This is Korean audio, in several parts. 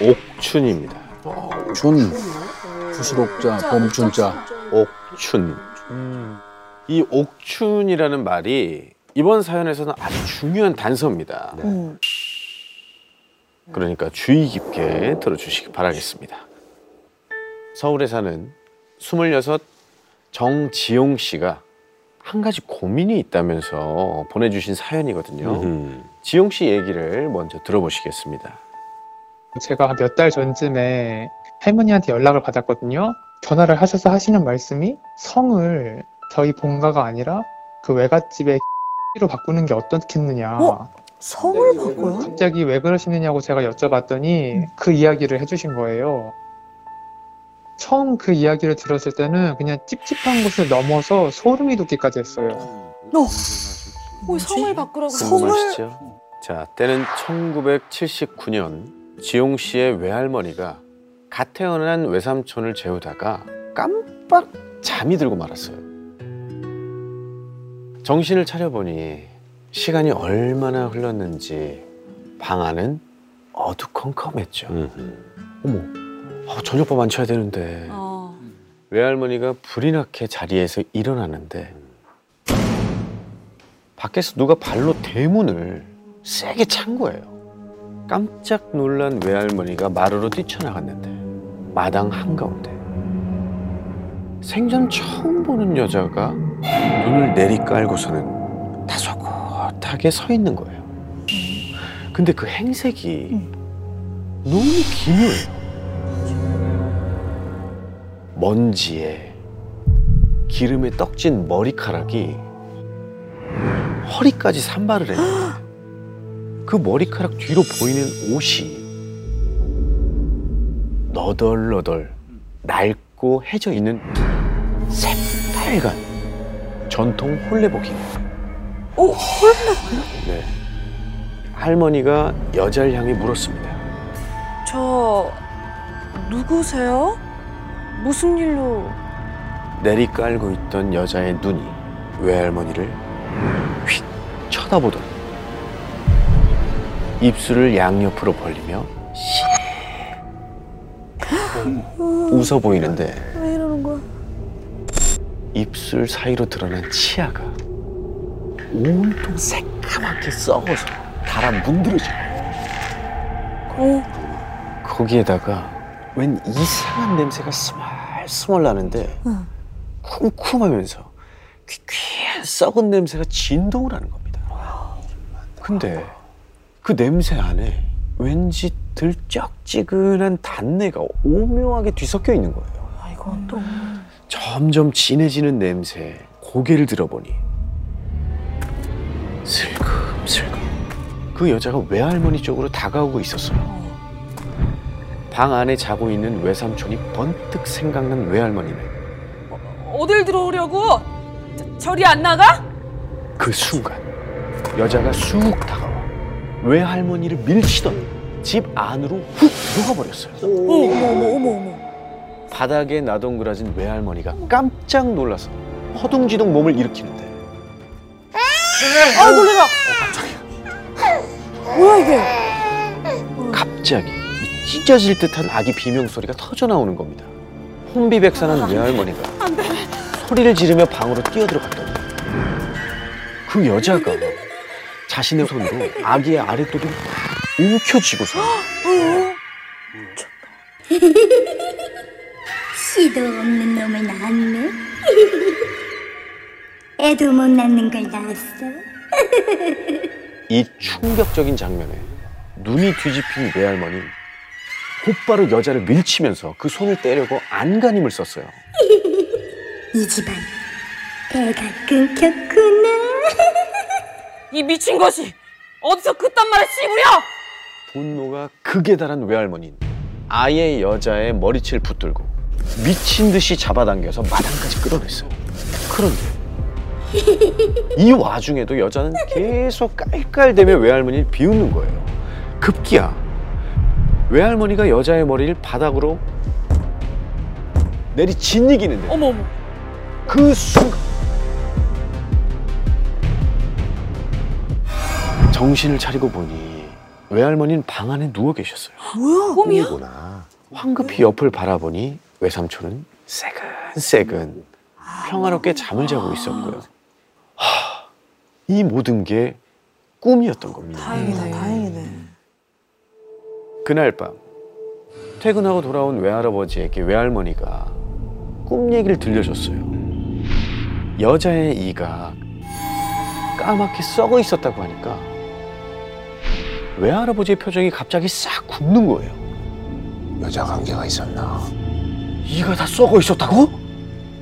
옥춘입니다. 춘 부스록자 범춘자 옥춘. 이 옥춘이라는 말이 이번 사연에서는 아주 중요한 단서입니다. 음. 그러니까 주의 깊게 들어주시기 바라겠습니다. 서울에 사는 26 정지용 씨가 한 가지 고민이 있다면서 보내주신 사연이거든요. 지용 씨 얘기를 먼저 들어보시겠습니다. 제가 몇 달 전쯤에 할머니한테 연락을 받았거든요. 전화를 하셔서 하시는 말씀이 성을 저희 본가가 아니라 그 외갓집에 로 바꾸는 게 어떻겠느냐. 어? 성을 바꿔요? 갑자기 왜 그러시느냐고 제가 여쭤봤더니 그 이야기를 해주신 거예요. 처음 그 이야기를 들었을 때는 그냥 찝찝한 것을 넘어서 소름이 돋기까지 했어요. 어, 성을 바꾸라고 성을 궁금하시죠? 자, 때는 1979년 지용 씨의 외할머니가 갓 태어난 외삼촌을 재우다가 깜빡 잠이 들고 말았어요. 정신을 차려보니 시간이 얼마나 흘렀는지 방 안은 어두컴컴했죠. 어머, 아, 저녁밥 안 쳐야 되는데. 어. 외할머니가 불이 나게 자리에서 일어나는데 밖에서 누가 발로 대문을 세게 찬 거예요. 깜짝 놀란 외할머니가 마루로 뛰쳐나갔는데 마당 한가운데 생전 처음 보는 여자가 눈을 내리깔고서는 다소곳하게 서 있는 거예요. 근데 그 행색이 너무 기묘해요. 먼지에 기름에 떡진 머리카락이 허리까지 산발을 했는데 그 머리카락 뒤로 보이는 옷이 너덜너덜 낡고 해져 있는 새빨간 전통 홀레복이에요. 오, 홀레. 네. 할머니가 여자를 향해 물었습니다. 저 누구세요? 무슨 일로? 내리 깔고 있던 여자의 눈이 외할머니를 휙 쳐다보더니 입술을 양옆으로 벌리며 씩 웃어 보이는데 왜 이러는 거야? 입술 사이로 드러난 치아가 온통 새까맣게 썩어서 달아 문드러져 어, 거기에다가 웬 이상한 냄새가 스멀스멀 나는데 응. 쿰쿰하면서 퀴퀴한 썩은 냄새가 진동을 하는 겁니다. 근데 그 냄새 안에 왠지 들쩍지근한 단내가 오묘하게 뒤섞여 있는 거예요. 아 이거 또 점점 진해지는 냄새에 고개를 들어보니 슬금슬금 그 여자가 외할머니 쪽으로 다가오고 있었어요. 방 안에 자고 있는 외삼촌이 번뜩 생각난 외할머니는 어딜 들어오려고? 저, 저리 안 나가? 그 순간 여자가 쑥 다가와 외할머니를 밀치더니 집 안으로 훅 들어가 버렸어요. 어머 어머 어머 어머. 바닥에 나동그라진 외할머니가 깜짝 놀라서 허둥지둥 몸을 일으키는데 아 놀래라. 뭐야 이게? 갑자기 이 찢어질 듯한 아기 비명 소리가 터져 나오는 겁니다. 혼비백산한 외할머니가 소리를 지르며 방으로 뛰어들어갔더니 그 여자가 자신의 손으로 아기의 아랫도리를 움켜쥐고서 씨도 없는 놈을 낳았네. 애도 못 낳는 걸 낳았어. 이 충격적인 장면에 눈이 뒤집힌 외할머니 곧바로 여자를 밀치면서 그 손을 떼려고 안간힘을 썼어요. 이 집안 배가 끊겼구나. 이 미친 것이 어디서 그딴 말을 씨부려? 분노가 극에 달한 외할머니는 아예 여자의 머리채를 붙들고 미친 듯이 잡아당겨서 마당까지 끌어냈어요. 그런데 이 와중에도 여자는 계속 깔깔대며 외할머니를 비웃는 거예요. 급기야 외할머니가 여자의 머리를 바닥으로 내리 짓이기는데 어머 어머. 그 순간 정신을 차리고 보니 외할머니는 방 안에 누워 계셨어요. 뭐야? 꿈이야? 꿈이구나. 황급히 옆을 바라보니 외삼촌은 새근새근 평화롭게 잠을 자고 있었고요. 하, 이 모든 게 꿈이었던 겁니다. 다행이다, 다행이네. 그날 밤 퇴근하고 돌아온 외할아버지에게 외할머니가 꿈 얘기를 들려줬어요. 여자의 이가 까맣게 썩어 있었다고 하니까 외할아버지의 표정이 갑자기 싹 굳는 거예요. 여자 관계가 있었나? 이가 다 썩어 있었다고?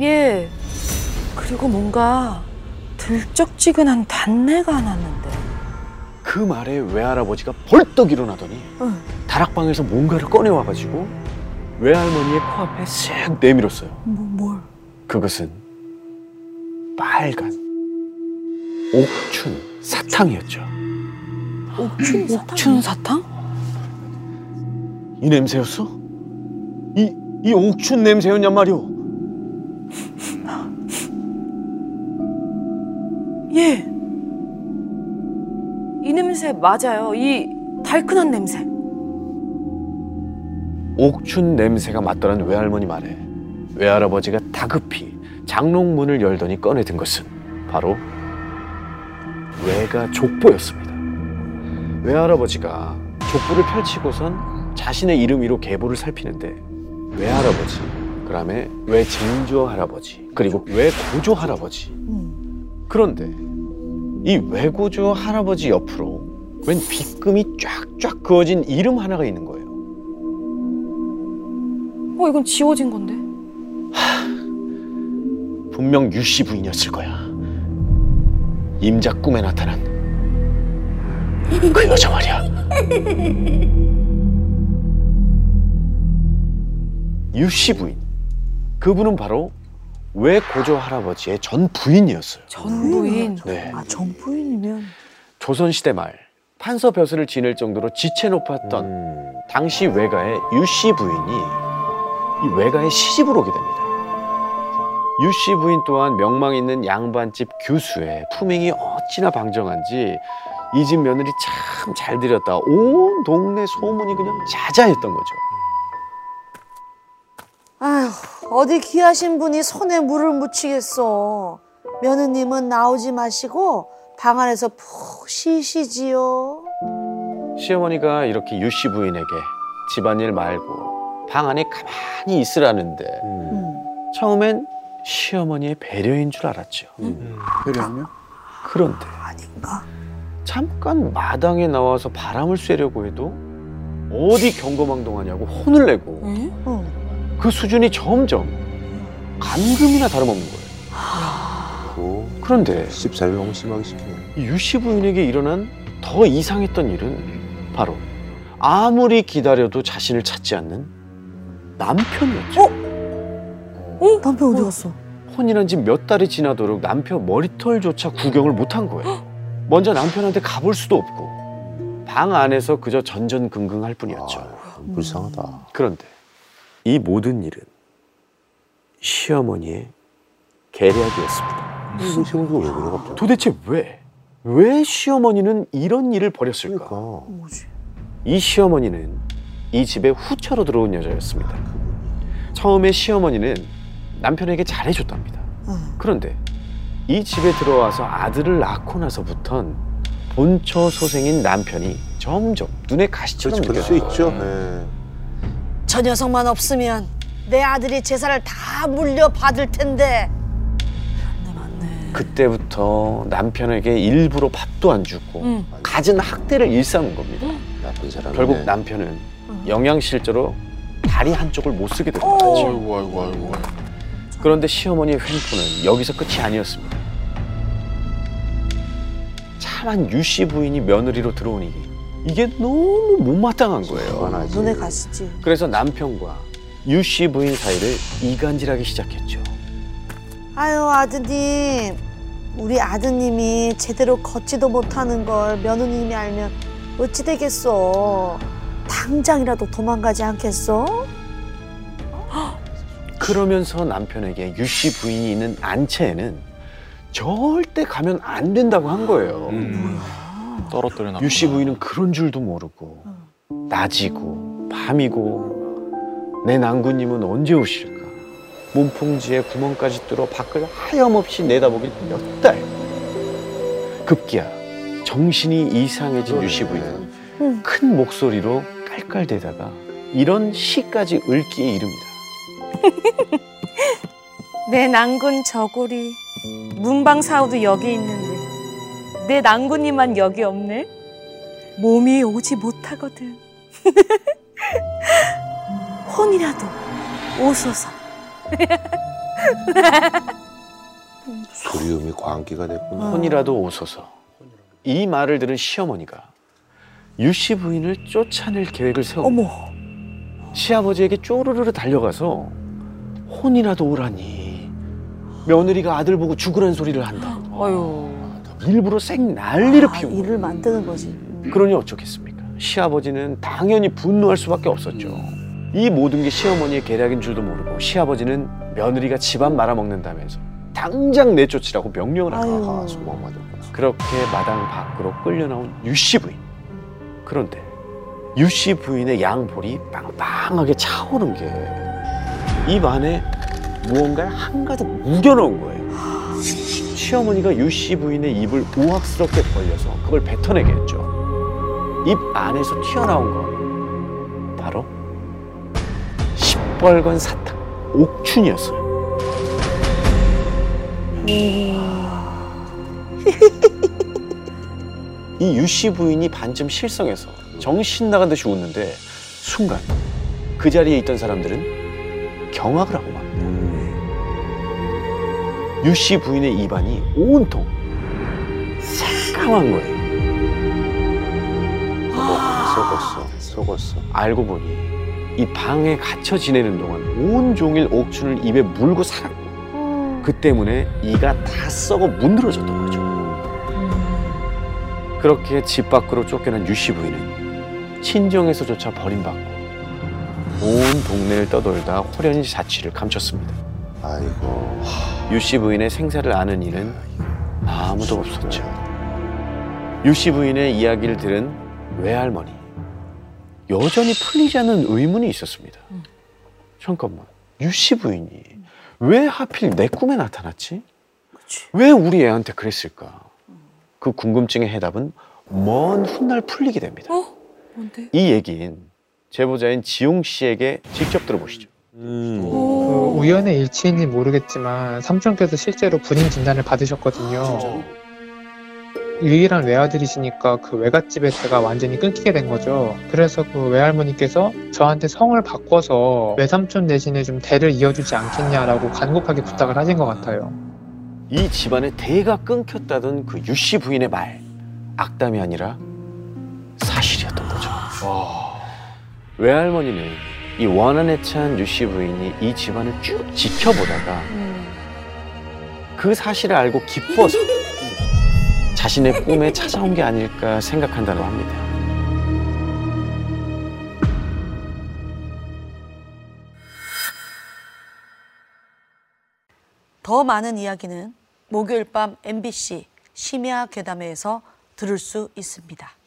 예. 그리고 뭔가 들쩍지근한 단내가 났는데. 그 말에 외할아버지가 벌떡 일어나더니 응. 다락방에서 뭔가를 꺼내와가지고 외할머니의 코앞에 쓱 내밀었어요. 뭐, 뭘? 그것은 빨간 옥춘 사탕이었죠. 옥춘 사탕? 옥춘 사탕? 이 냄새였어? 이, 이 옥춘 냄새였냔 말이오. 예. 이 냄새 맞아요. 이 달큰한 냄새. 옥춘 냄새가 맞더란 외할머니 말에 외할아버지가 다급히 장롱문을 열더니 꺼내든 것은 바로 외가 족보였습니다. 외할아버지가 족보를 펼치고선 자신의 이름 위로 계보를 살피는데 외할아버지, 그다음에 외증조 할아버지, 그리고 외고조 할아버지. 그런데 이 외고조 할아버지 옆으로 웬 빗금이 쫙쫙 그어진 이름 하나가 있는 거예요. 어, 이건 지워진 건데. 분명 유씨 부인이었을 거야. 임자 꿈에 나타난 그 여자 말이야. 유씨 부인. 그분은 바로 외고조 할아버지의 전 부인이었어요. 전 부인. 네. 아, 전 부인이면. 조선 시대 말 판서 벼슬을 지낼 정도로 지체 높았던 음. 당시 외가의 유씨 부인이 이 외가의 시집을 오게 됩니다. 유씨 부인 또한 명망 있는 양반집 교수의 품행이 어찌나 방정한지 이 집 며느리 참 잘 들였다. 온 동네 소문이 그냥 자자했던 거죠. 아휴, 어디 귀하신 분이 손에 물을 묻히겠어. 며느님은 나오지 마시고 방 안에서 푹 쉬시지요. 시어머니가 이렇게 유씨 부인에게 집안일 말고 방 안에 가만히 있으라는데 음. 처음엔 시어머니의 배려인 줄 알았죠. 배려하면? 그런데 아닌가? 잠깐 마당에 나와서 바람을 쐬려고 해도 어디 경거망동하냐고 혼을 내고. 그 수준이 점점 감금이나 다름없는 거예요. 어. 그 그런데 집살이 너무 심하게 시키네. 이 유씨 부인에게 일어난 더 이상했던 일은 바로 아무리 기다려도 자신을 찾지 않는 남편이었죠. 어? 남편 어디 갔어? 혼인한 지 몇 달이 지나도록 남편 머리털조차 구경을 못한 거예요. 먼저 남편한테 가볼 수도 없고 방 안에서 그저 전전긍긍할 뿐이었죠. 아, 불쌍하다. 그런데 이 모든 일은 시어머니의 계략이었습니다. 이거 시골도 왜 그래 갑자기? 도대체 왜? 왜 시어머니는 이런 일을 벌였을까? 그러니까. 이 시어머니는 이 집에 후처로 들어온 여자였습니다. 처음에 시어머니는 남편에게 잘해줬답니다. 응. 그런데 이 집에 들어와서 아들을 낳고 나서부턴 본처 소생인 남편이 점점 눈에 가시처럼 그렇지, 그럴 수. 있죠. 네. 저 녀석만 없으면 내 아들이 제사를 다 물려받을 텐데. 맞네, 맞네. 그때부터 남편에게 일부러 밥도 안 주고 응. 갖은 학대를 일삼은 겁니다. 나쁜 사람. 결국 남편은 영양실조로 다리 한쪽을 못 쓰게. 거죠. 아이고, 아이고, 아이고. 그런데 시어머니의 횡포는 여기서 끝이 아니었습니다. 참한 유 씨 부인이 며느리로 들어오니 이게 너무 못마땅한 거예요. 화나지. 눈에 가시지. 그래서 남편과 유 씨 부인 사이를 이간질하기 시작했죠. 아유 아드님, 우리 아드님이 제대로 걷지도 못하는 걸 며느님이 알면 어찌 되겠어? 당장이라도 도망가지 않겠어? 그러면서 남편에게 유 씨 부인이 있는 안채에는 절대 가면 안 된다고 한 거예요. 음. 떨어뜨려 놔. 유씨 부인은 그런 줄도 모르고 나지고 밤이고 내 낭구님은 언제 오실까? 문풍지에 구멍까지 뚫어 밖을 하염없이 내다보길 몇 달. 급기야 정신이 이상해진 유 씨 부인은 음. 큰 목소리로 깔깔대다가 이런 시까지 읊기에 이릅니다. 내 낭군 저고리 문방사우도 여기 있는데 내 낭군이만 여기 없네 몸이 오지 못하거든 혼이라도 오소서 소리음이 광기가 됐구나. 혼이라도 오소서. 이 말을 들은 시어머니가 유씨 부인을 쫓아낼 계획을. 어머. 시아버지에게 쪼르르르 달려가서 혼이라도 오라니 며느리가 아들 보고 죽으란 소리를 한다. 어휴 일부러 생 난리를 아, 피우고 일을 만드는 거지. 음. 그러니 어쩌겠습니까? 시아버지는 당연히 분노할 수밖에 없었죠. 이 모든 게 시어머니의 계략인 줄도 모르고 시아버지는 며느리가 집안 말아먹는다면서 당장 내쫓으라고 명령을. 아유. 아, 소망 맞았구나. 그렇게 마당 밖으로 끌려 나온 유씨 부인. 그런데 유씨 부인의 양볼이 빵빵하게 차오른 게 입 안에 무언가를 한가득 우겨넣은 거예요. 시어머니가 유 씨 부인의 입을 우악스럽게 벌려서 그걸 뱉어내게 했죠. 입 안에서 튀어나온 건 바로 시뻘건 사탕, 옥춘이었어요. 이 유 씨 부인이 반쯤 실성해서 정신 나간 듯이 웃는데 순간 그 자리에 있던 사람들은 경악을 하고 맙니다. 유씨 부인의 입안이 온통 새까만 거예요. 썩었어, 썩었어. 알고 보니 이 방에 갇혀 지내는 동안 온 종일 옥춘을 입에 물고 살았고 그 때문에 이가 다 썩어 문드러졌던 거죠. 그렇게 집 밖으로 쫓겨난 유씨 부인은 친정에서조차 버림받고 온 동네를 떠돌다 호련히 자취를 감췄습니다. 아이고. 유씨 부인의 생사를 아는 이는 아무도 없었죠. 유씨 부인의 이야기를 들은 외할머니 여전히 풀리지 않는 의문이 있었습니다. 잠깐만, 유씨 부인이 왜 하필 내 꿈에 나타났지? 왜 우리 애한테 그랬을까? 그 궁금증의 해답은 먼 훗날 풀리게 됩니다. 어? 뭔데? 이 얘기인 제보자인 지용 씨에게 직접 들어보시죠. 음. 그 우연의 일치인지 모르겠지만 삼촌께서 실제로 분인 진단을 받으셨거든요. 유일한 외아들이시니까 그 외갓집에 제가 완전히 끊기게 된 거죠. 그래서 그 외할머니께서 저한테 성을 바꿔서 외삼촌 대신에 좀 대를 이어주지 않겠냐라고 간곡하게 부탁을 하신 것 같아요. 이 집안의 대가 끊겼다던 그 유 씨 부인의 말 악담이 아니라 사실이었던 거죠. 외할머니는 이 원한에 찬 유씨 부인이 이 집안을 쭉 지켜보다가 그 사실을 알고 기뻐서 자신의 꿈에 찾아온 게 아닐까 생각한다고 합니다. 더 많은 이야기는 목요일 밤 MBC 심야 괴담회에서 들을 수 있습니다.